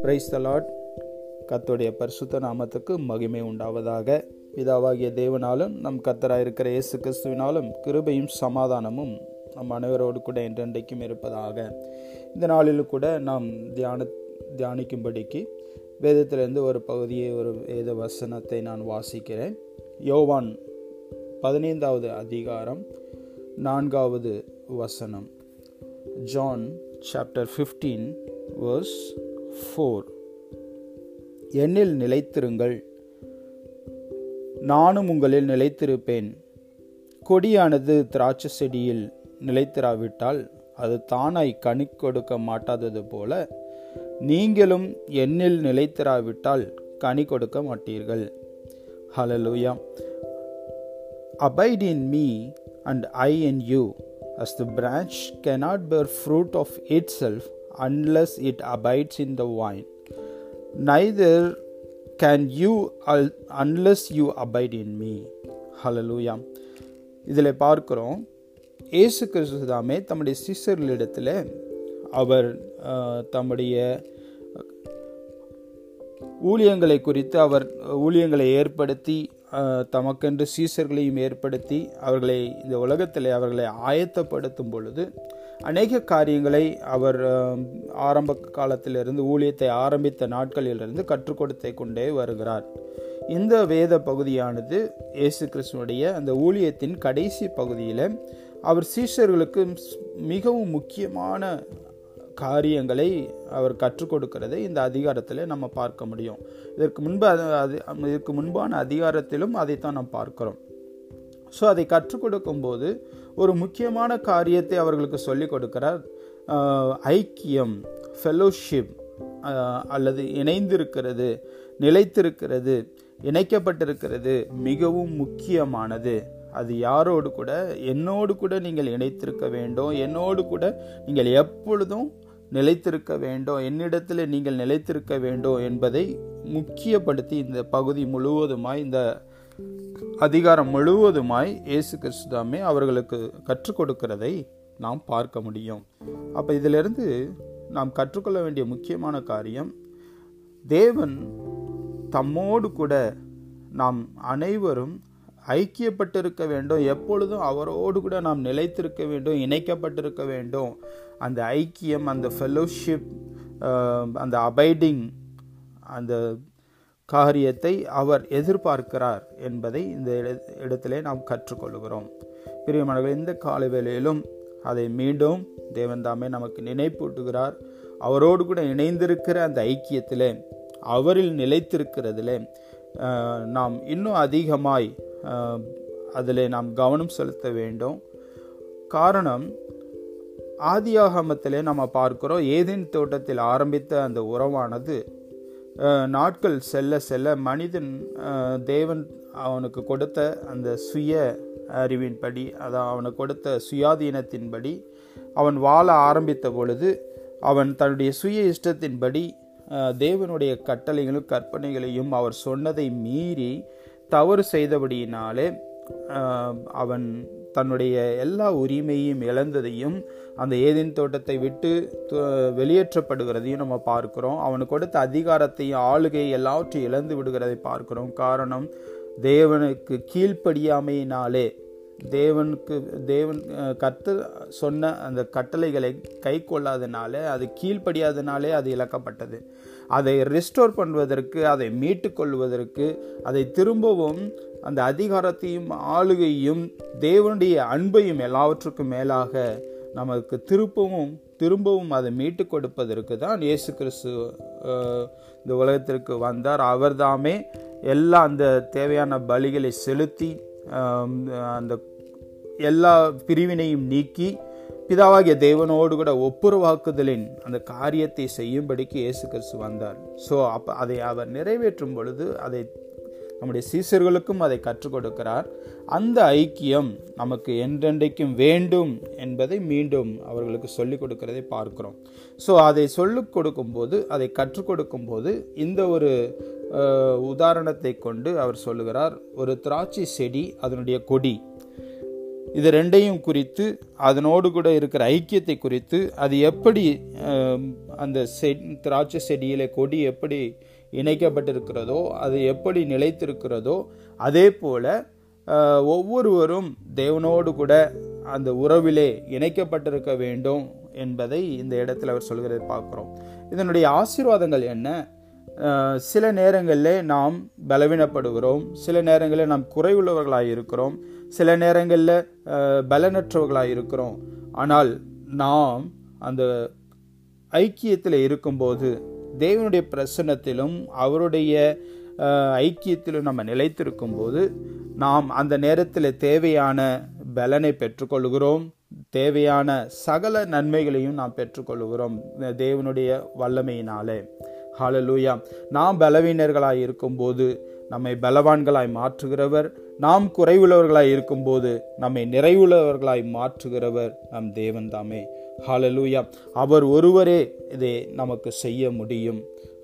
Price தலாட் கத்துடைய பரிசுத்த நாமத்துக்கு மகிமை உண்டாவதாக. பிதாவாகிய தேவனாலும் நம் கத்தராயிருக்கிற இயேசு கிறிஸ்துவினாலும் கிருபையும் சமாதானமும் நம் அனைவரோடு கூட என்றென்றைக்கும் இருப்பதாக. இந்த நாளில் கூட நாம் தியான தியானிக்கும்படிக்கு வேதத்திலிருந்து ஒரு பகுதியை ஒரு வேத வசனத்தை நான் வாசிக்கிறேன். யோவான் பதினைந்தாவது அதிகாரம் நான்காவது வசனம். John chapter fifteen verse four என்னில் நிலைத்திருங்கள். நானும் உங்களில் நிலைத்திருப்பேன். கொடியானது திராட்சை செடியில் நிலைத்திராவிட்டால் அது தானாய் கனி கொடுக்க மாட்டாதது போல நீங்களும் என்னில் நிலைத்திராவிட்டால் கனி கொடுக்க மாட்டீர்கள். Hallelujah abide in me and I in you as the branch cannot bear fruit of itself unless it abides in the vine. Neither can you unless you abide in me. Hallelujah. இதில் பார்க்குறோம் ஏசு கிறிஸ்து தாமே தம்முடைய சிஸ்டர்களிடத்தில் அவர் தம்முடைய ஊழியங்களை குறித்து அவர் ஊழியங்களை ஏற்படுத்தி தமக்கென்று சீசர்களையும் ஏற்படுத்தி அவர்களை இந்த உலகத்தில் அவர்களை ஆயத்தப்படுத்தும் பொழுது அநேக காரியங்களை அவர் ஆரம்ப காலத்திலிருந்து ஊழியத்தை ஆரம்பித்த நாட்களிலிருந்து கற்றுக் கொடுத்து கொண்டே வருகிறார். இந்த வேத பகுதியானது இயேசு கிறிஸ்துவனுடைய அந்த ஊழியத்தின் கடைசி பகுதியில் அவர் சீஷர்களுக்கு மிகவும் முக்கியமான காரியங்களை அவர் கற்றுக் கொடுக்கிறதை இந்த அதிகாரத்தில் நம்ம பார்க்க முடியும். இதற்கு முன்பு அது இதற்கு முன்பான அதிகாரத்திலும் அதைத்தான் நாம் பார்க்கிறோம். ஸோ அதை கற்றுக் கொடுக்கும்போது ஒரு முக்கியமான காரியத்தை அவர்களுக்கு சொல்லிக் கொடுக்கிறார். ஐக்கியம் ஃபெலோஷிப் அல்லது இணைந்திருக்கிறது நிலைத்திருக்கிறது இணைக்கப்பட்டிருக்கிறது மிகவும் முக்கியமானது. அது யாரோடு கூட என்னோடு கூட நீங்கள் இணைத்திருக்க வேண்டும். என்னோடு கூட நீங்கள் எப்பொழுதும் நிலைத்திருக்க வேண்டும் என்னிடத்தில் நீங்கள் நிலைத்திருக்க வேண்டும் என்பதை முக்கியப்படுத்தி இந்த பகுதி முழுவதுமாய் இந்த அதிகாரம் முழுவதுமாய் இயேசு கிறிஸ்துதாமே அவர்களுக்கு கற்றுக் கொடுக்கிறதை நாம் பார்க்க முடியும். அப்போ இதிலிருந்து நாம் கற்றுக்கொள்ள வேண்டிய முக்கியமான காரியம் தேவன் தம்மோடு கூட நாம் அனைவரும் ஐக்கியப்பட்டிருக்க வேண்டும். எப்பொழுதும் அவரோடு கூட நாம் நிலைத்திருக்க வேண்டும் இணைக்கப்பட்டிருக்க வேண்டும். அந்த ஐக்கியம் அந்த ஃபெலோஷிப் அந்த அபைடிங் அந்த காரியத்தை அவர் எதிர்பார்க்கிறார் என்பதை இந்த இடத்திலே நாம் கற்றுக்கொள்கிறோம். பிரியமானவர்கள் இந்த கால வேளையிலும் அதை மீண்டும் தேவன் தாமே நமக்கு நினைப்பூட்டுகிறார். அவரோடு கூட இணைந்திருக்கிற அந்த ஐக்கியத்தில் அவரில் நிலைத்திருக்கிறதுலே நாம் இன்னும் அதிகமாய் அதில் நாம் கவனம் செலுத்த வேண்டும். காரணம் ஆதியாகமத்திலே நம்ம பார்க்கிறோம் ஏதேன் தோட்டத்தில் ஆரம்பித்த அந்த உறவானது நாட்கள் செல்ல செல்ல மனிதன் தேவன் அவனுக்கு கொடுத்த அந்த சுய அறிவின்படி அதான் அவனுக்கு கொடுத்த சுயாதீனத்தின்படி அவன் வாழ ஆரம்பித்த பொழுது அவன் தன்னுடைய சுய இஷ்டத்தின்படி தேவனுடைய கட்டளைகளும் கற்பனைகளையும் அவர் சொன்னதை மீறி தவறு செய்தபடியினாலே அவன் தன்னுடைய எல்லா உரிமையும் இழந்ததையும் அந்த ஏதேன் தோட்டத்தை விட்டு வெளியேற்றப்படுகிறதையும் நம்ம பார்க்கிறோம். அவனுக்கு கொடுத்த அதிகாரத்தையும் ஆளுகை எல்லாவற்றையும் இழந்து விடுகிறதை பார்க்கிறோம். காரணம் தேவனுக்கு கீழ்ப்படியாமையினாலே தேவனுக்கு தேவன் கத்து சொன்ன அந்த கட்டளைகளை கை கொள்ளாதனால அது கீழ்ப்படியாதனாலே அது இழக்கப்பட்டது. அதை ரெஸ்டோர் பண்ணுவதற்கு அதை மீட்டு கொள்வதற்கு அதை திரும்பவும் அந்த அதிகாரத்தையும் ஆளுகையும் தேவனுடைய அன்பையும் எல்லாவற்றுக்கும் மேலாக நமக்கு திருப்பவும் திரும்பவும் அதை மீட்டு கொடுப்பதற்கு தான் இயேசு கிறிஸ்து இந்த உலகத்திற்கு வந்தார். அவர்தாமே எல்லா அந்த தேவையான பலிகளை செலுத்தி அந்த எல்லா பிரிவினையும் நீக்கி பிதாவாகிய தேவனோடு கூட ஒப்புரவாக்குதலின் அந்த காரியத்தை செய்யும்படிக்கு இயேசு கிறிஸ்து வந்தார். ஸோ அப்போ அதை அவர் நிறைவேற்றும் பொழுது அதை நம்முடைய சீசர்களுக்கும் அதை கற்றுக் கொடுக்கிறார். அந்த ஐக்கியம் நமக்கு என்றென்றைக்கும் வேண்டும் என்பதை மீண்டும் அவர்களுக்கு சொல்லிக் கொடுக்கிறதை பார்க்கிறோம். ஸோ அதை சொல்லிக் கொடுக்கும்போது அதை கற்றுக் கொடுக்கும்போது இந்த ஒரு உதாரணத்தை கொண்டு அவர் சொல்லுகிறார். ஒரு திராட்சை செடி அதனுடைய கொடி. இது ரெண்டையும் குறித்து அதனோடு கூட இருக்கிற ஐக்கியத்தை குறித்து அது எப்படி அந்த செ திராட்சை செடியிலே கொடி எப்படி இணைக்கப்பட்டிருக்கிறதோ அது எப்படி நிலைத்திருக்கிறதோ அதே போல் ஒவ்வொருவரும் தேவனோடு கூட அந்த உறவிலே இணைக்கப்பட்டிருக்க வேண்டும் என்பதை இந்த இடத்துல அவர் சொல்கிறதை பார்க்குறோம். இதனுடைய ஆசீர்வாதங்கள் என்ன? சில நேரங்களில் நாம் பலவீனப்படுகிறோம் சில நேரங்களில் நாம் குறைவுள்ளவர்களாக இருக்கிறோம் சில நேரங்களில் பலனற்றவர்களாக இருக்கிறோம். ஆனால் நாம் அந்த ஐக்கியத்தில் இருக்கும்போது தேவனுடைய பிரசன்னத்திலும் அவருடைய ஐக்கியத்திலும் நம்ம நிலைத்திருக்கும் போது நாம் அந்த நேரத்தில் தேவையான பலனை பெற்றுக்கொள்கிறோம் தேவையான சகல நன்மைகளையும் நாம் பெற்றுக்கொள்கிறோம் தேவனுடைய வல்லமையினாலே. ஹாலலூயா நாம் பலவீனர்களாய் இருக்கும்போது நம்மை பலவான்களாய் மாற்றுகிறவர் நாம் குறைவுள்ளவர்களாய் இருக்கும்போது நம்மை நிறைவுள்ளவர்களாய் மாற்றுகிறவர் நம் தேவன்தாமே. ஹாலலூயா அவர் ஒருவரே இதை நமக்கு செய்ய முடியும்.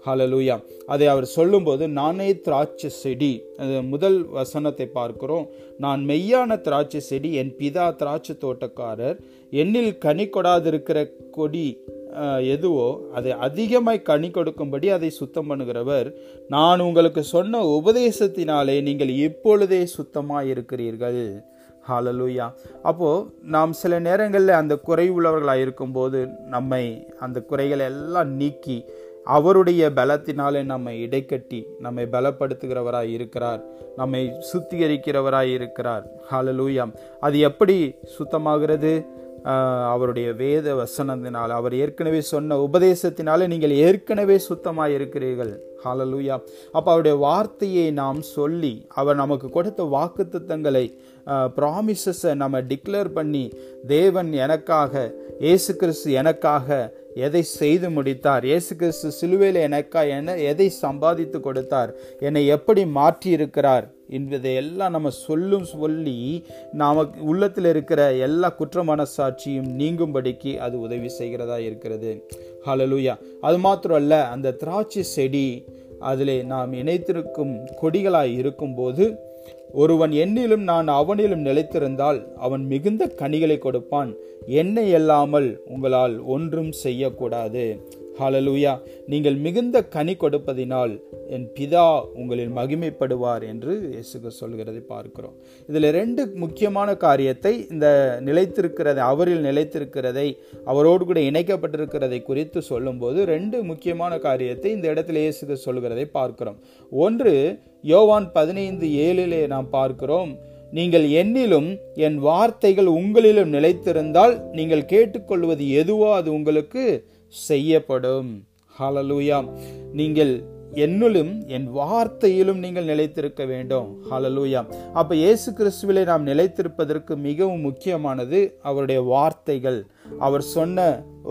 ஹாலலூயா அதை அவர் சொல்லும்போது நானே திராட்சை செடி. அது முதல் வசனத்தை பார்க்கிறோம். நான் மெய்யான திராட்சை செடி என் பிதா திராட்சை தோட்டக்காரர். என்னில் கனி கொடாதிருக்கிற கொடி எதுவோ அதை அதிகமாய் கனி கொடுக்கும்படி அதை சுத்தம் பண்ணுகிறவர். நான் உங்களுக்கு சொன்ன உபதேசத்தினாலே நீங்கள் இப்பொழுதே சுத்தமாக இருக்கிறீர்கள் ஹாலலூயா அப்போது நாம் சில நேரங்களில் அந்த குறைவுள்ளவர்களாக இருக்கும்போது நம்மை அந்த குறைகளை எல்லாம் நீக்கி அவருடைய பலத்தினாலே நம்மை இடைக்கட்டி நம்மை பலப்படுத்துகிறவராய் இருக்கிறார். நம்மை சுத்திகரிக்கிறவராய் இருக்கிறார். ஹாலலூயா அது எப்படி சுத்தமாகிறது? அவருடைய வேத வசனத்தினால் அவர் ஏற்கனவே சொன்ன உபதேசத்தினால நீங்கள் ஏற்கனவே சுத்தமாக இருக்கிறீர்கள் ஹாலலூயா அப்போ அவருடைய வார்த்தையை நாம் சொல்லி அவர் நமக்கு கொடுத்த வாக்கு திட்டங்களை ப்ராமிசஸை நம்ம டிக்ளேர் பண்ணி தேவன் எனக்காக இயேசு கிறிஸ்து எனக்காக எதை செய்து முடித்தார்? இயேசு கிறிஸ்து சிலுவையில் எனக்கா என எதை சம்பாதித்து கொடுத்தார்? என்னை எப்படி மாற்றி இருக்கிறார் என்பதை எல்லாம் நம்ம சொல்லும் சொல்லி நமக்கு உள்ளத்தில் இருக்கிற எல்லா குற்ற மனசாட்சியும் நீங்கும்படிக்கு அது உதவி செய்கிறதா இருக்கிறது. ஹalleluya அது மாத்திரம் அல்ல அந்த திராட்சை செடி அதிலே நாம் இணைத்திருக்கும் கொடிகளாய் இருக்கும்போது ஒருவன் என்னிலும் நான் அவனிலும் நிலைத்திருந்தால் அவன் மிகுந்த கனிகளை கொடுப்பான். என்னை அல்லாமல் உங்களால் ஒன்றும் செய்யக்கூடாது. ஹாலலூயா நீங்கள் மிகுந்த கனி கொடுப்பதினால் என் பிதா உங்களில் மகிமைப்படுவார் என்று இயேசுக்கு சொல்கிறதை பார்க்கிறோம். இதில் ரெண்டு முக்கியமான காரியத்தை இந்த நிலைத்திருக்கிறதை அவரில் நிலைத்திருக்கிறதை அவரோடு கூட இணைக்கப்பட்டிருக்கிறதை குறித்து சொல்லும்போது ரெண்டு முக்கியமான காரியத்தை இந்த இடத்துல இயேசுக்கு சொல்கிறதை பார்க்கிறோம். ஒன்று யோவான் பதினைந்து ஏழிலே நாம் பார்க்கிறோம் நீங்கள் என்னிலும் என் வார்த்தைகள் உங்களிலும் நிலைத்திருந்தால் நீங்கள் கேட்டுக்கொள்வது எதுவோ அது உங்களுக்கு செய்யப்படும். ஹலலூயா நீங்கள் என்னுளும் என் வார்த்தையிலும் நீங்கள் நிலைத்திருக்க வேண்டும். ஹலலூயா அப்ப இயேசு கிறிஸ்துவிலே நாம் நிலைத்திருப்பதற்கு மிகவும் முக்கியமானது அவருடைய வார்த்தைகள். அவர் சொன்ன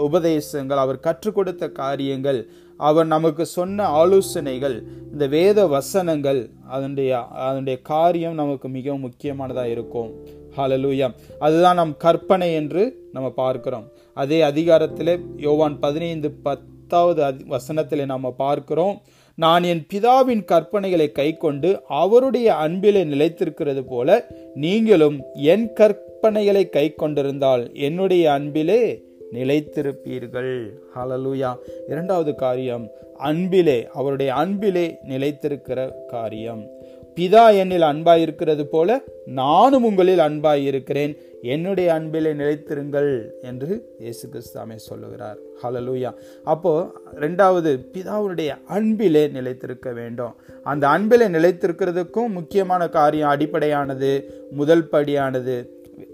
உபதேசங்கள் அவர் கற்றுக் கொடுத்த காரியங்கள் அவர் நமக்கு சொன்ன ஆலோசனைகள் இந்த வேத வசனங்கள் அதனுடைய அதனுடைய காரியம் நமக்கு மிகவும் முக்கியமானதாக இருக்கும். ஹலலூயா அதுதான் நம் கற்பனை என்று நம்ம பார்க்கிறோம். அதே அதிகாரத்தில் யோவான் பதினைந்து பத்தாவது அதி- நாம் பார்க்கிறோம். நான் என் பிதாவின் கற்பனைகளை கைக்கொண்டு அவருடைய அன்பிலே நிலைத்திருக்கிறது போல நீங்களும் என் கற்பனைகளை கை கொண்டிருந்தால் என்னுடைய அன்பிலே நிலைத்திருப்பீர்கள். ஹலலூயா இரண்டாவது காரியம் அன்பிலே அவருடைய அன்பிலே நிலைத்திருக்கிற காரியம். பிதா என்னில் அன்பாயிருக்கிறது போல நானும் உங்களில் அன்பாயிருக்கிறேன். என்னுடைய அன்பிலே நிலைத்திருங்கள் என்று இயேசு கிறிஸ்தாமே சொல்லுகிறார். ஹலலூயா அப்போ ரெண்டாவது பிதாவுடைய அன்பிலே நிலைத்திருக்க வேண்டும். அந்த அன்பிலே நிலைத்திருக்கிறதுக்கும் முக்கியமான காரியம் அடிப்படையானது முதல் படியானது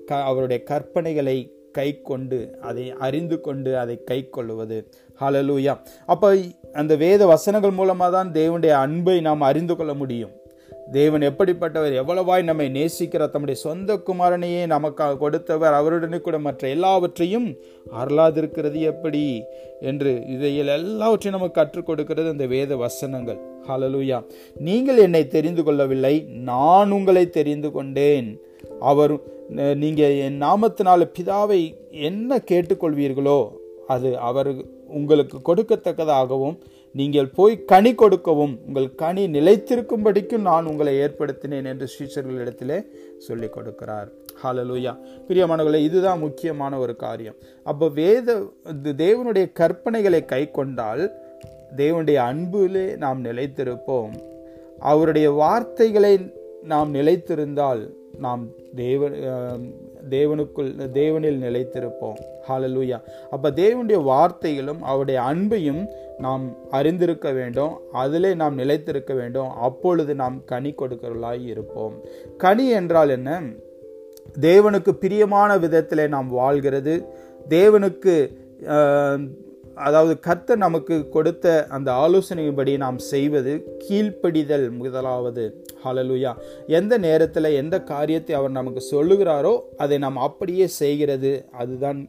க- அவருடைய கற்பனைகளை கை கொண்டு அதை அறிந்து கொண்டு அதை கை கொள்ளுவது. ஹலலூயா அப்போ அந்த வேத வசனங்கள் மூலமாக தான் தேவனுடைய அன்பை நாம் அறிந்து கொள்ள முடியும். தேவன் எப்படிப்பட்டவர் எவ்வளவாய் நம்மை நேசிக்கிற தம்முடைய சொந்த குமாரனையே நமக்காக கொடுத்தவர் அவருடனே கூட மற்ற எல்லாவற்றையும் அருளாதிருக்கிறது எப்படி? என்று இதையில் எல்லாவற்றையும் நமக்கு கற்றுக் கொடுக்கிறது அந்த வேத வசனங்கள். ஹலலூயா நீங்கள் என்னை தெரிந்து கொள்ளவில்லை நான் உங்களை தெரிந்து கொண்டேன். அவர் நீங்கள் என் நாமத்தினால பிதாவை என்ன கேட்டுக்கொள்வீர்களோ அது அவர் உங்களுக்கு கொடுக்கத்தக்கதாகவும் நீங்கள் போய் கனி கொடுக்கவும் உங்கள் கனி நிலைத்திருக்கும்படிக்கும் நான் உங்களை ஏற்படுத்தினேன் என்று ஸ்ரீச்சர்களிடத்திலே சொல்லிக் கொடுக்கிறார். ஹalleluya பிரியமானவர்களே இதுதான் முக்கியமான ஒரு காரியம். அப்போ வேத இது தேவனுடைய கற்பனைகளை கை கொண்டால் தேவனுடைய அன்பிலே நாம் நிலைத்திருப்போம். அவருடைய வார்த்தைகளை நாம் நிலைத்திருந்தால் நாம் தேவ தேவனுக்குள் தேவனில் நிலைத்திருப்போம். ஹாலலூயா அப்போ தேவனுடைய வார்த்தைகளும் அவருடைய அன்பையும் நாம் அறிந்திருக்க வேண்டும். அதிலே நாம் நிலைத்திருக்க வேண்டும். அப்பொழுது நாம் கனி கொடுக்கிறவர்களாய் இருப்போம். கனி என்றால் என்ன? தேவனுக்கு பிரியமான விதத்திலே நாம் வாழ்கிறது. தேவனுக்கு அதாவது கத்த நமக்கு கொடுத்த அந்த ஆலோசனையின்படி நாம் செய்வது கீழ்ப்படிதல் முதலாவது. ஹலலுயா எந்த நேரத்தில் எந்த காரியத்தை அவர் நமக்கு சொல்லுகிறாரோ அதை நாம் அப்படியே செய்கிறது. அதுதான்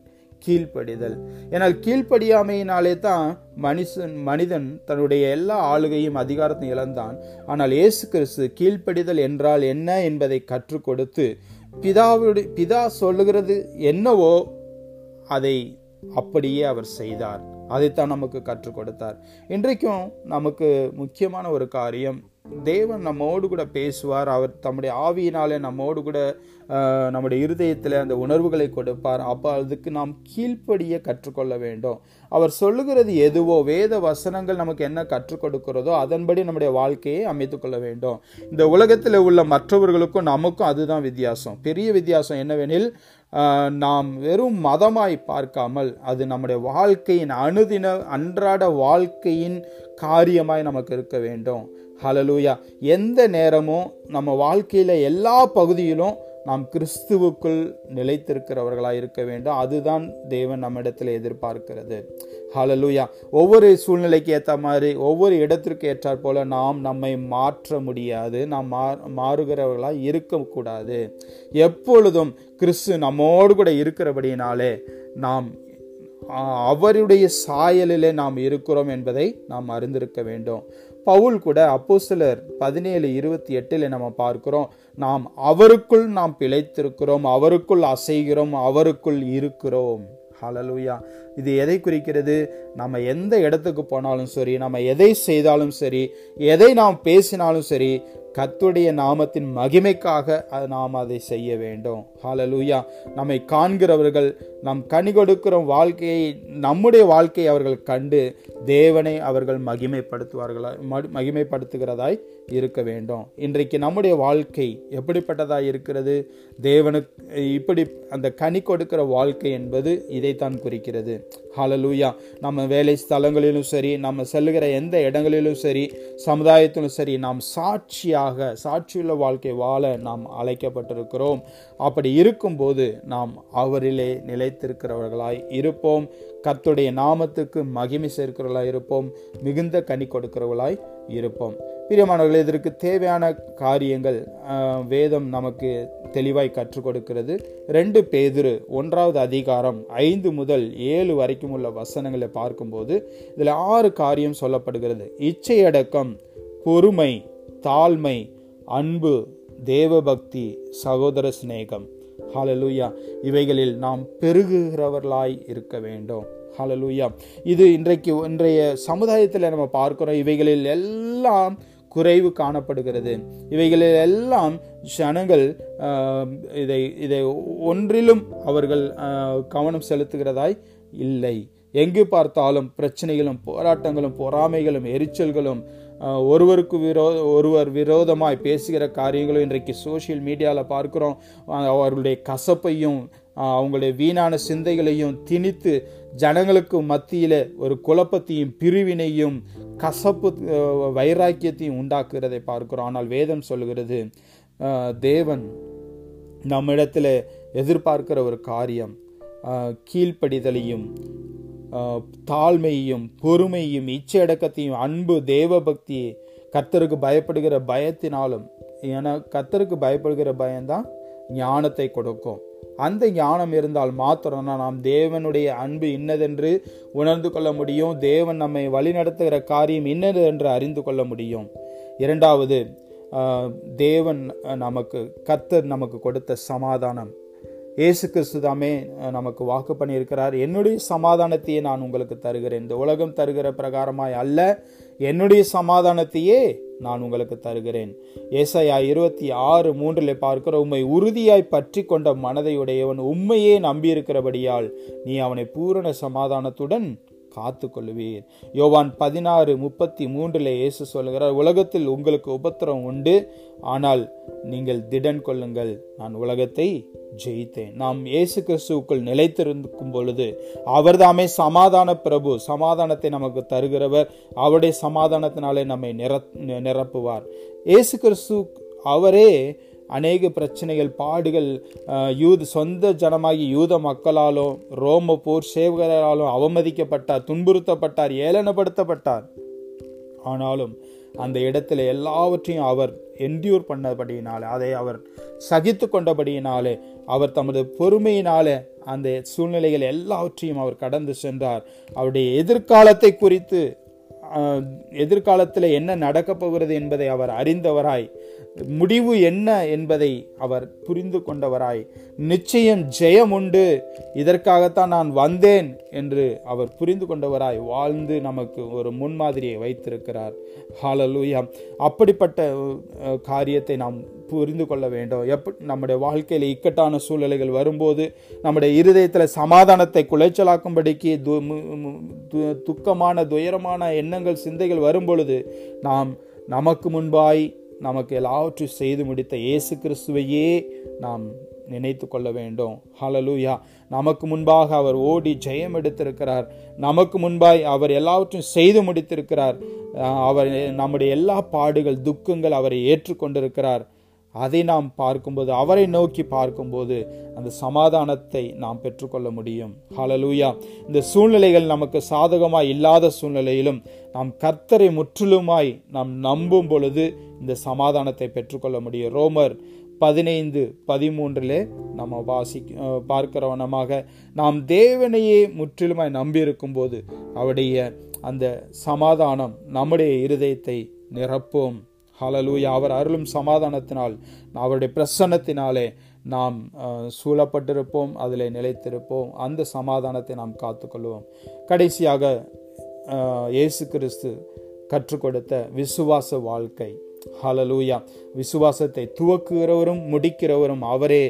கீழ்ப்படிதல். ஏனால் கீழ்ப்படியாமையினாலே தான் மனுஷன் மனிதன் தன்னுடைய எல்லா ஆளுகையும் அதிகாரத்தையும் இழந்தான். ஆனால் இயேசு கிறிஸ்து கீழ்ப்படிதல் என்றால் என்ன என்பதை கற்றுக் கொடுத்து பிதாவுடைய பிதா சொல்லுகிறது என்னவோ அதை அப்படியே அவர் செய்தார். அதைத்தான் நமக்கு கற்றுக் கொடுத்தார். இன்றைக்கும் நமக்கு முக்கியமான ஒரு காரியம் தேவன் நம்மோடு கூட பேசுவார். அவர் தம்முடைய ஆவியினாலே நம்மோடு கூட நம்முடைய இருதயத்தில் அந்த உணர்வுகளை கொடுப்பார். அப்போ அதுக்கு நாம் கீழ்ப்படிய கற்றுக்கொள்ள வேண்டும். அவர் சொல்லுகிறது எதுவோ வேத வசனங்கள் நமக்கு என்ன கற்றுக் கொடுக்கிறதோ அதன்படி நம்முடைய வாழ்க்கையை அமைத்துக்கொள்ள வேண்டும். இந்த உலகத்தில் உள்ள மற்றவர்களுக்கும் நமக்கும் அதுதான் வித்தியாசம். பெரிய வித்தியாசம் என்னவெனில் நாம் வெறும் மதமாய் பார்க்காமல் அது நம்முடைய வாழ்க்கையின் அணுதின அன்றாட வாழ்க்கையின் காரியமாய் நமக்கு இருக்க வேண்டும். ஹலலூயா எந்த நேரமும் நம்ம வாழ்க்கையில் எல்லா பகுதியிலும் நாம் கிறிஸ்துவுக்குள் நிலைத்திருக்கிறவர்களாக இருக்க வேண்டும். அதுதான் தேவன் நம்மிடத்தில் எதிர்பார்க்கிறது. ஹலலூயா ஒவ்வொரு சூழ்நிலைக்கு ஏற்ற மாதிரி ஒவ்வொரு இடத்திற்கு ஏற்றாற் போல நாம் நம்மை மாற்ற முடியாது. நாம் மா- மாறுகிறவர்களாக இருக்கக்கூடாது. எப்பொழுதும் கிறிஸ்து நம்மோடு கூட இருக்கிறபடினாலே நாம் அவருடைய சாயலிலே நாம் இருக்கிறோம் என்பதை நாம் அறிந்திருக்க வேண்டும். பவுல் கூட அப்போ சிலர் பதினேழு இருபத்தி எட்டில் நம்ம பார்க்கிறோம் நாம் அவருக்குள் நாம் பிழைத்திருக்கிறோம் அவருக்குள் அசைகிறோம் அவருக்குள் இருக்கிறோம். ஹலலூயா இது எதை குறிக்கிறது? நம்ம எந்த இடத்துக்கு போனாலும் சரி நம்ம எதை செய்தாலும் சரி எதை நாம் பேசினாலும் சரி கத்துடைய நாமத்தின் மகிமைக்காக அது நாம் அதை செய்ய வேண்டும். ஹாலலூயா நம்மை காண்கிறவர்கள் நம் கனி கொடுக்கிற வாழ்க்கையை நம்முடைய வாழ்க்கையை அவர்கள் கண்டு தேவனை அவர்கள் மகிமைப்படுத்துவார்களா மகிமைப்படுத்துகிறதாய் இருக்க வேண்டும். இன்றைக்கு நம்முடைய வாழ்க்கை எப்படிப்பட்டதாக இருக்கிறது? தேவனுக்கு இப்படி அந்த கனி கொடுக்கிற வாழ்க்கை என்பது இதைத்தான் குறிக்கிறது. ஹலலூயா நம்ம வேலை ஸ்தலங்களிலும் சரி நம்ம செல்லுகிற எந்த இடங்களிலும் சரி சமுதாயத்திலும் சரி நாம் சாட்சியாக சாட்சியுள்ள வாழ்க்கை வாழ நாம் அழைக்கப்பட்டிருக்கிறோம். அப்படி இருக்கும்போது நாம் அவரிலே நிலைத்திருக்கிறவர்களாய் இருப்போம். கத்துடைய நாமத்துக்கு மகிமை சேர்க்கிறவர்களாய் இருப்போம். மிகுந்த கனி கொடுக்கிறவர்களாய் இருப்போம். பிரியமானவர்கள் இதற்கு தேவையான காரியங்கள் வேதம் நமக்கு தெளிவாய் கற்றுக் கொடுக்கிறது. ரெண்டு பேதிரு ஒன்றாவது அதிகாரம் ஐந்து முதல் ஏழு வரைக்கும் உள்ள வசனங்களை பார்க்கும்போது இதில் ஆறு காரியம் சொல்லப்படுகிறது. இச்சையடக்கம் பொறுமை தாழ்மை அன்பு தேவபக்தி சகோதர சிநேகம். ஹாலலூயா இவைகளில் நாம் பெருகுகிறவர்களாய் இருக்க வேண்டும். ஹலலூயா இது இன்றைக்கு இன்றைய சமுதாயத்தில் நம்ம பார்க்கிறோம். இவைகளில் எல்லாம் குறைவு காணப்படுகிறது. இவைகளில் எல்லாம் ஜனங்கள் இதை இதை ஒன்றிலும் அவர்கள் கவனம் செலுத்துகிறதாய் இல்லை. எங்கு பார்த்தாலும் பிரச்சனைகளும் போராட்டங்களும் பொறாமைகளும் எரிச்சல்களும் ஒருவருக்கு விரோ ஒருவர் விரோதமாய் பேசுகிற காரியங்களும் இன்றைக்கு சோஷியல் மீடியாவில் பார்க்குறோம். அவர்களுடைய கசப்பையும் அவங்களுடைய வீணான சிந்தைகளையும் திணித்து ஜனங்களுக்கு மத்தியில் ஒரு குழப்பத்தையும் பிரிவினையும் கசப்பு வைராக்கியத்தையும் உண்டாக்குகிறதை பார்க்கிறோம். ஆனால் வேதம் சொல்கிறது தேவன் நம்மிடத்தில் எதிர்பார்க்கிற ஒரு காரியம் கீழ்ப்படிதலையும் தாழ்மையையும் பொறுமையும் இச்சையடக்கத்தையும் அன்பு தேவபக்தி கர்த்தருக்கு பயப்படுகிற பயத்தினாலும் ஏன்னா கர்த்தருக்கு பயப்படுகிற பயம்தான் ஞானத்தை கொடுக்கும். அந்த ஞானம் இருந்தால் மாத்திரம்னா நாம் தேவனுடைய அன்பு இன்னதென்று உணர்ந்து கொள்ள முடியும். தேவன் நம்மை வழிநடத்துகிற காரியம் இன்னது என்று அறிந்து கொள்ள முடியும். இரண்டாவது தேவன் நமக்கு கத்தர் நமக்கு கொடுத்த சமாதானம். இயேசு கிறிஸ்து தாமே நமக்கு வாக்கு பண்ணியிருக்கிறார். என்னுடைய சமாதானத்தையே நான் உங்களுக்கு தருகிறேன். இந்த உலகம் தருகிற பிரகாரமாய் அல்ல. என்னுடைய சமாதானத்தையே நான் உங்களுக்கு தருகிறேன். ஏசையா இருபத்தி ஆறு மூன்றில் பார்க்கிற உம்மை உறுதியாய் பற்றி கொண்ட மனதையுடையவன் உண்மையே நம்பியிருக்கிறபடியால் நீ அவனை பூரண சமாதானத்துடன் காத்து கொள்ளுவீர் யோவான் பதினாறு முப்பத்தி மூன்றில் இயேசு சொல்லுகிறார் உலகத்தில் உங்களுக்கு உபத்திரம் உண்டு ஆனால் நீங்கள் திடன் கொள்ளுங்கள். நான் உலகத்தை ஜெயித்தேன். நாம் இயேசு கிறிஸ்துவுக்குள் நிலைத்திருக்கும் பொழுது அவர்தாமே சமாதான பிரபு சமாதானத்தை நமக்கு தருகிறவர். அவருடைய சமாதானத்தினாலே நம்மை நிர நிரப்புவார். இயேசு கிறிஸ்து அவரே அநேக பிரச்சனைகள் பாடுகள் யூத சொந்த ஜனமாகி யூத மக்களாலும் ரோம போர் சேவகராலும் அவமதிக்கப்பட்டார் துன்புறுத்தப்பட்டார் ஏளனப்படுத்தப்பட்டார். ஆனாலும் அந்த இடத்துல எல்லாவற்றையும் அவர் என்டியூர் பண்ணபடியினாலே அதை அவர் சகித்து கொண்டபடியினாலே அவர் தமது பொறுமையினாலே அந்த சூழ்நிலைகள் எல்லாவற்றையும் அவர் கடந்து சென்றார். அவருடைய எதிர்காலத்தை குறித்து எதிர்காலத்தில் என்ன நடக்கப் போகிறது என்பதை அவர் அறிந்தவராய் முடிவு என்ன என்பதை அவர் புரிந்து கொண்டவராய். நிச்சயம் ஜெயம் உண்டு. இதற்காகத்தான் நான் வந்தேன் என்று அவர் புரிந்து கொண்டவராய் வாழ்ந்து நமக்கு ஒரு முன்மாதிரியை வைத்திருக்கிறார். ஹாலலூயா அப்படிப்பட்ட காரியத்தை நாம் புரிந்து கொள்ள வேண்டும். எப் நம்முடைய வாழ்க்கையில் இக்கட்டான சூழ்நிலைகள் வரும்போது நம்முடைய இருதயத்தில் சமாதானத்தை குலைச்சலாக்கும்படிக்கு துக்கமான துயரமான எண்ணங்கள் சிந்தைகள் வரும்பொழுது நாம் நமக்கு முன்பாய் நமக்கு எல்லாவற்றையும் செய்து முடித்த இயேசு கிறிஸ்துவையே நாம் நினைத்து கொள்ள வேண்டும். ஹலலூயா நமக்கு முன்பாக அவர் ஓடி ஜெயம் எடுத்திருக்கிறார். நமக்கு முன்பாய் அவர் எல்லாவற்றையும் செய்து முடித்திருக்கிறார். அவர் நம்முடைய எல்லா பாடுகள் துக்கங்கள் அவரை ஏற்றுக்கொண்டிருக்கிறார். அதை நாம் பார்க்கும்போது அவரை நோக்கி பார்க்கும்போது அந்த சமாதானத்தை நாம் பெற்றுக்கொள்ள முடியும். ஹலலூயா இந்த சூழ்நிலைகள் நமக்கு சாதகமாய் இல்லாத சூழ்நிலையிலும் நாம் கர்த்தரை முற்றிலுமாய் நாம் நம்பும் பொழுது இந்த சமாதானத்தை பெற்றுக்கொள்ள முடியும். ரோமர் பதினைந்து பதிமூன்றிலே நம்ம வாசி பார்க்கிறவனமாக நாம் தேவனையே முற்றிலுமாய் நம்பியிருக்கும் போது அவருடைய அந்த சமாதானம் நம்முடைய இருதயத்தை நிரப்பும். ஹலலூயா அவர் அருளும் சமாதானத்தினால் அவருடைய பிரசன்னத்தினாலே நாம் சூழப்பட்டிருப்போம் அதில் நிலைத்திருப்போம். அந்த சமாதானத்தை நாம் காத்துக்கொள்வோம். கடைசியாக இயேசு கிறிஸ்து கற்றுக் கொடுத்த விசுவாச வாழ்க்கை. ஹலலூயா விசுவாசத்தை துவக்குகிறவரும் முடிக்கிறவரும் அவரே.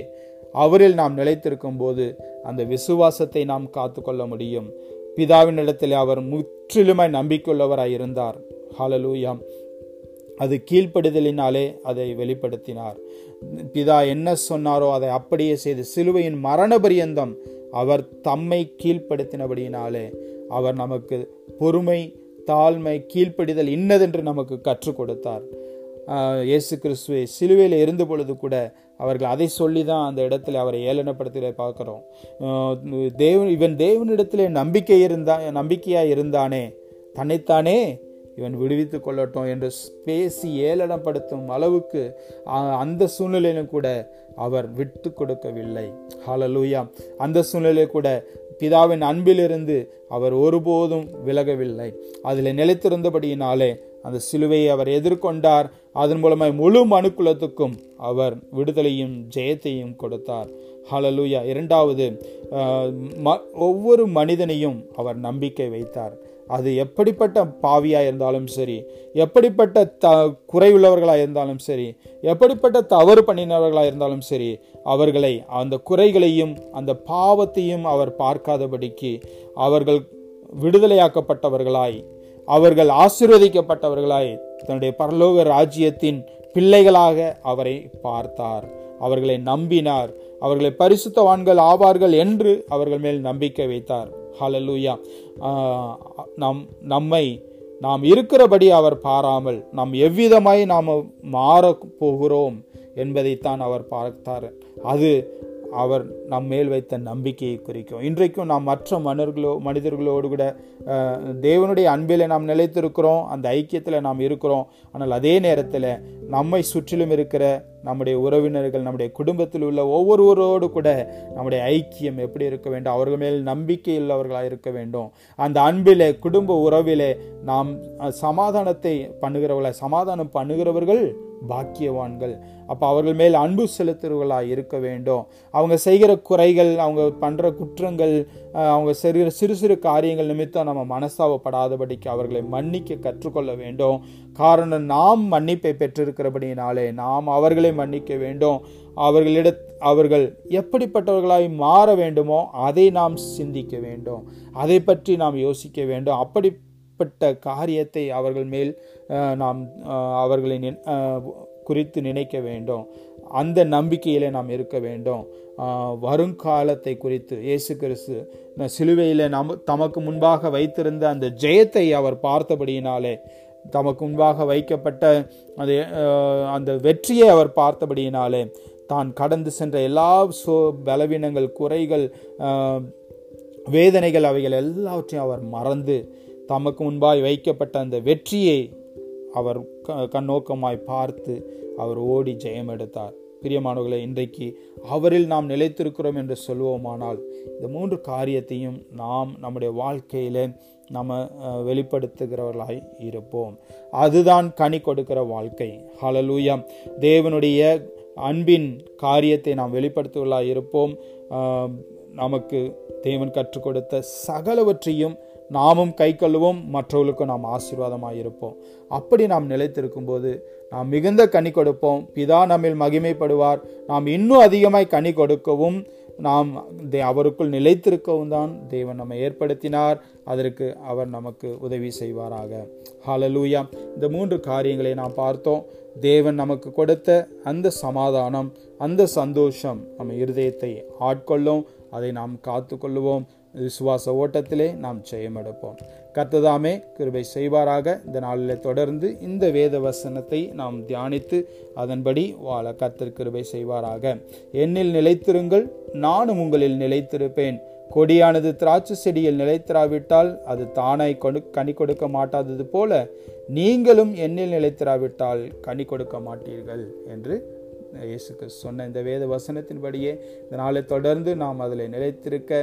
அவரில் நாம் நிலைத்திருக்கும் போது அந்த விசுவாசத்தை நாம் காத்துக்கொள்ள முடியும். பிதாவின் பிதாவினிடத்தில் அவர் முற்றிலுமாய் நம்பிக்கையுள்ளவராய் இருந்தார். ஹலலூயா அது கீழ்ப்படுதலினாலே அதை வெளிப்படுத்தினார். பிதா என்ன சொன்னாரோ அதை அப்படியே செய்து சிலுவையின் மரண பரியந்தம் அவர் தம்மை கீழ்ப்படுத்தினபடியினாலே அவர் நமக்கு பொறுமை தாழ்மை கீழ்ப்படிதல் இன்னதென்று நமக்கு கற்றுக் கொடுத்தார். இயேசு கிறிஸ்துவை சிலுவையில் இருந்த பொழுது கூட அவர்கள் அதை சொல்லி தான் அந்த இடத்துல அவரை ஏளனப்படுத்த பார்க்குறோம். தேவன் இவன் தேவனிடத்திலே நம்பிக்கை இருந்தா நம்பிக்கையாக இருந்தானே தன்னைத்தானே இவன் விடுவித்து கொள்ளட்டும் என்று பேசி ஏளனப்படுத்தும் அளவுக்கு அந்த சூழ்நிலையிலும் கூட அவர் விட்டு கொடுக்கவில்லை. ஹலலூயா அந்த சூழ்நிலை கூட பிதாவின் அன்பிலிருந்து அவர் ஒருபோதும் விலகவில்லை. அதில் நிலைத்திருந்தபடியினாலே அந்த சிலுவையை அவர் எதிர்கொண்டார். அதன் மூலமாய் முழு மனுக்குலத்துக்கும் அவர் விடுதலையும் ஜெயத்தையும் கொடுத்தார். ஹலலூயா இரண்டாவது ஒவ்வொரு மனிதனையும் அவர் நம்பிக்கை வைத்தார். அது எப்படிப்பட்ட பாவியாக இருந்தாலும் சரி எப்படிப்பட்ட த குறையுள்ளவர்களாக இருந்தாலும் சரி எப்படிப்பட்ட தவறு பண்ணினவர்களாக இருந்தாலும் சரி அவர்களை அந்த குறைகளையும் அந்த பாவத்தையும் அவர் பார்க்காதபடிக்கு அவர்கள் விடுதலையாக்கப்பட்டவர்களாய் அவர்கள் ஆசீர்வதிக்கப்பட்டவர்களாய் தன்னுடைய பரலோக ராஜ்யத்தின் பிள்ளைகளாக அவரை பார்த்தார். அவர்களை நம்பினார். அவர்களை பரிசுத்தவான்கள் ஆவார்கள் என்று அவர்கள் மேல் நம்பிக்கை வைத்தார். ஹலலூயா நம் நம்மை நாம் இருக்கிறபடி அவர் பாராமல் நாம் எவ்விதமாய் நாம் மாற போகிறோம் என்பதைத்தான் அவர் பார்த்தார். அது அவர் நம் மேல் வைத்த நம்பிக்கையை குறிக்கும். இன்றைக்கும் நாம் மற்ற மன்னர்களோ மனிதர்களோடு கூட தேவனுடைய அன்பில் நாம் நிலைத்திருக்கிறோம் அந்த ஐக்கியத்தில் நாம் இருக்கிறோம். ஆனால் அதே நேரத்தில் நம்மை சுற்றிலும் இருக்கிற நம்முடைய உறவினர்கள் நம்முடைய குடும்பத்தில் உள்ள ஒவ்வொருவரோடு கூட நம்முடைய ஐக்கியம் எப்படி இருக்க வேண்டும்? அவர்கள் மேல் நம்பிக்கை உள்ளவர்களாக இருக்க வேண்டும். அந்த அன்பிலே குடும்ப உறவிலே நாம் சமாதானத்தை பண்ணுகிறவர்களை சமாதானம் பண்ணுகிறவர்கள் பாக்கியவான்கள். அப்போ அவர்கள் மேல் அன்பு செலுத்துறவர்களாக இருக்க வேண்டும். அவங்க செய்கிற குறைகள் அவங்க பண்ணுற குற்றங்கள் அவங்க செய்கிற சிறு சிறு காரியங்கள் நிமித்தம் நம்ம மனஸ்தாபப்படாதபடிக்கு அவர்களை மன்னிக்க கற்றுக்கொள்ள வேண்டும். காரணம் நாம் மன்னிப்பை பெற்றிருக்கிறபடினாலே நாம் அவர்களை மன்னிக்க வேண்டும். அவர்களிட அவர்கள் எப்படிப்பட்டவர்களாய் மாற வேண்டுமோ அதை நாம் சிந்திக்க வேண்டும். அதை பற்றி நாம் யோசிக்க வேண்டும். அப்படிப்பட்ட காரியத்தை அவர்கள் மேல் நாம் அவர்களை குறித்து நினைக்க வேண்டும். அந்த நம்பிக்கையிலே நாம் இருக்க வேண்டும். வருங்காலத்தை குறித்து இயேசு கிறிஸ்து சிலுவையில் நம் தமக்கு முன்பாக வைத்திருந்த அந்த ஜெயத்தை அவர் பார்த்தபடியினாலே தமக்கு முன்பாக வைக்கப்பட்ட அது அந்த வெற்றியை அவர் பார்த்தபடியினாலே தான் கடந்து சென்ற எல்லா சோ பலவீனங்கள் குறைகள் வேதனைகள் அவைகள் எல்லாவற்றையும் அவர் மறந்து தமக்கு முன்பாய் வைக்கப்பட்ட அந்த வெற்றியை அவர் கண்ணோக்கமாய் பார்த்து அவர் ஓடி ஜெயம் எடுத்தார். பிரியமானவர்களை இன்றைக்கு அவரில் நாம் நிலைத்திருக்கிறோம் என்று சொல்வோமானால் இந்த மூன்று காரியத்தையும் நாம் நம்முடைய வாழ்க்கையில் நம்ம வெளிப்படுத்துகிறவர்களாய் இருப்போம். அதுதான் கனி கொடுக்கிற வாழ்க்கை. ஹலலூயா தேவனுடைய அன்பின் காரியத்தை நாம் வெளிப்படுத்துவர்களாக இருப்போம். நமக்கு தேவன் கற்றுக் கொடுத்த சகலவற்றையும் நாமும் கை கொள்ளுவோம் மற்றவர்களுக்கும் நாம் ஆசீர்வாதமாக இருப்போம். அப்படி நாம் நிலைத்திருக்கும் போது நாம் மிகுந்த கனி கொடுப்போம். பிதா நம்மில் மகிமைப்படுவார். நாம் இன்னும் அதிகமாய் கனி கொடுக்கவும் நாம் அவருக்குள் நிலைத்திருக்கவும் தான் தேவன் நம்மை ஏற்படுத்தினார். அதற்கு அவர் நமக்கு உதவி செய்வாராக. ஹாலலூயா இந்த மூன்று காரியங்களை நாம் பார்த்தோம். தேவன் நமக்கு கொடுத்த அந்த சமாதானம் அந்த சந்தோஷம் நம்ம இருதயத்தை ஆட்கொள்ளும். அதை நாம் காத்து கொள்ளுவோம் விசுவாச ஓட்டத்திலே நாம் ஜெயமெடுப்போம். கர்த்ததாமே கிருபை செய்வாராக. இந்த நாளில் தொடர்ந்து இந்த வேத வசனத்தை நாம் தியானித்து அதன்படி வாழ கர்த்தர் கிருபை செய்வாராக. என்னில் நிலைத்திருங்கள் நானும் உங்களில் நிலைத்திருப்பேன். கொடியானது திராட்சை செடியில் நிலைத்திராவிட்டால் அது தானாய் கொடு கனி கொடுக்க மாட்டாதது போல நீங்களும் என்னில் நிலைத்திராவிட்டால் கனி கொடுக்க மாட்டீர்கள் என்று இயேசுக்கு சொன்ன இந்த வேத வசனத்தின்படியே இந்த நாளை தொடர்ந்து நாம் அதில் நிலைத்திருக்க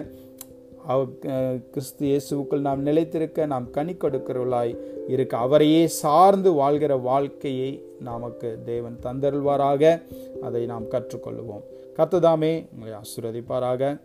கிறிஸ்து இயேசுக்குள் நாம் நிலைத்திருக்க நாம் கனி கொடுக்கிறவர்களாய் இருக்க. அவரையே சார்ந்து வாழ்கிற வாழ்க்கையை நமக்கு தேவன் தந்தருள்வாராக. அதை நாம் கற்றுக்கொள்வோம். கத்துதாமே உங்களை ஆசீர்வதிப்பாராக.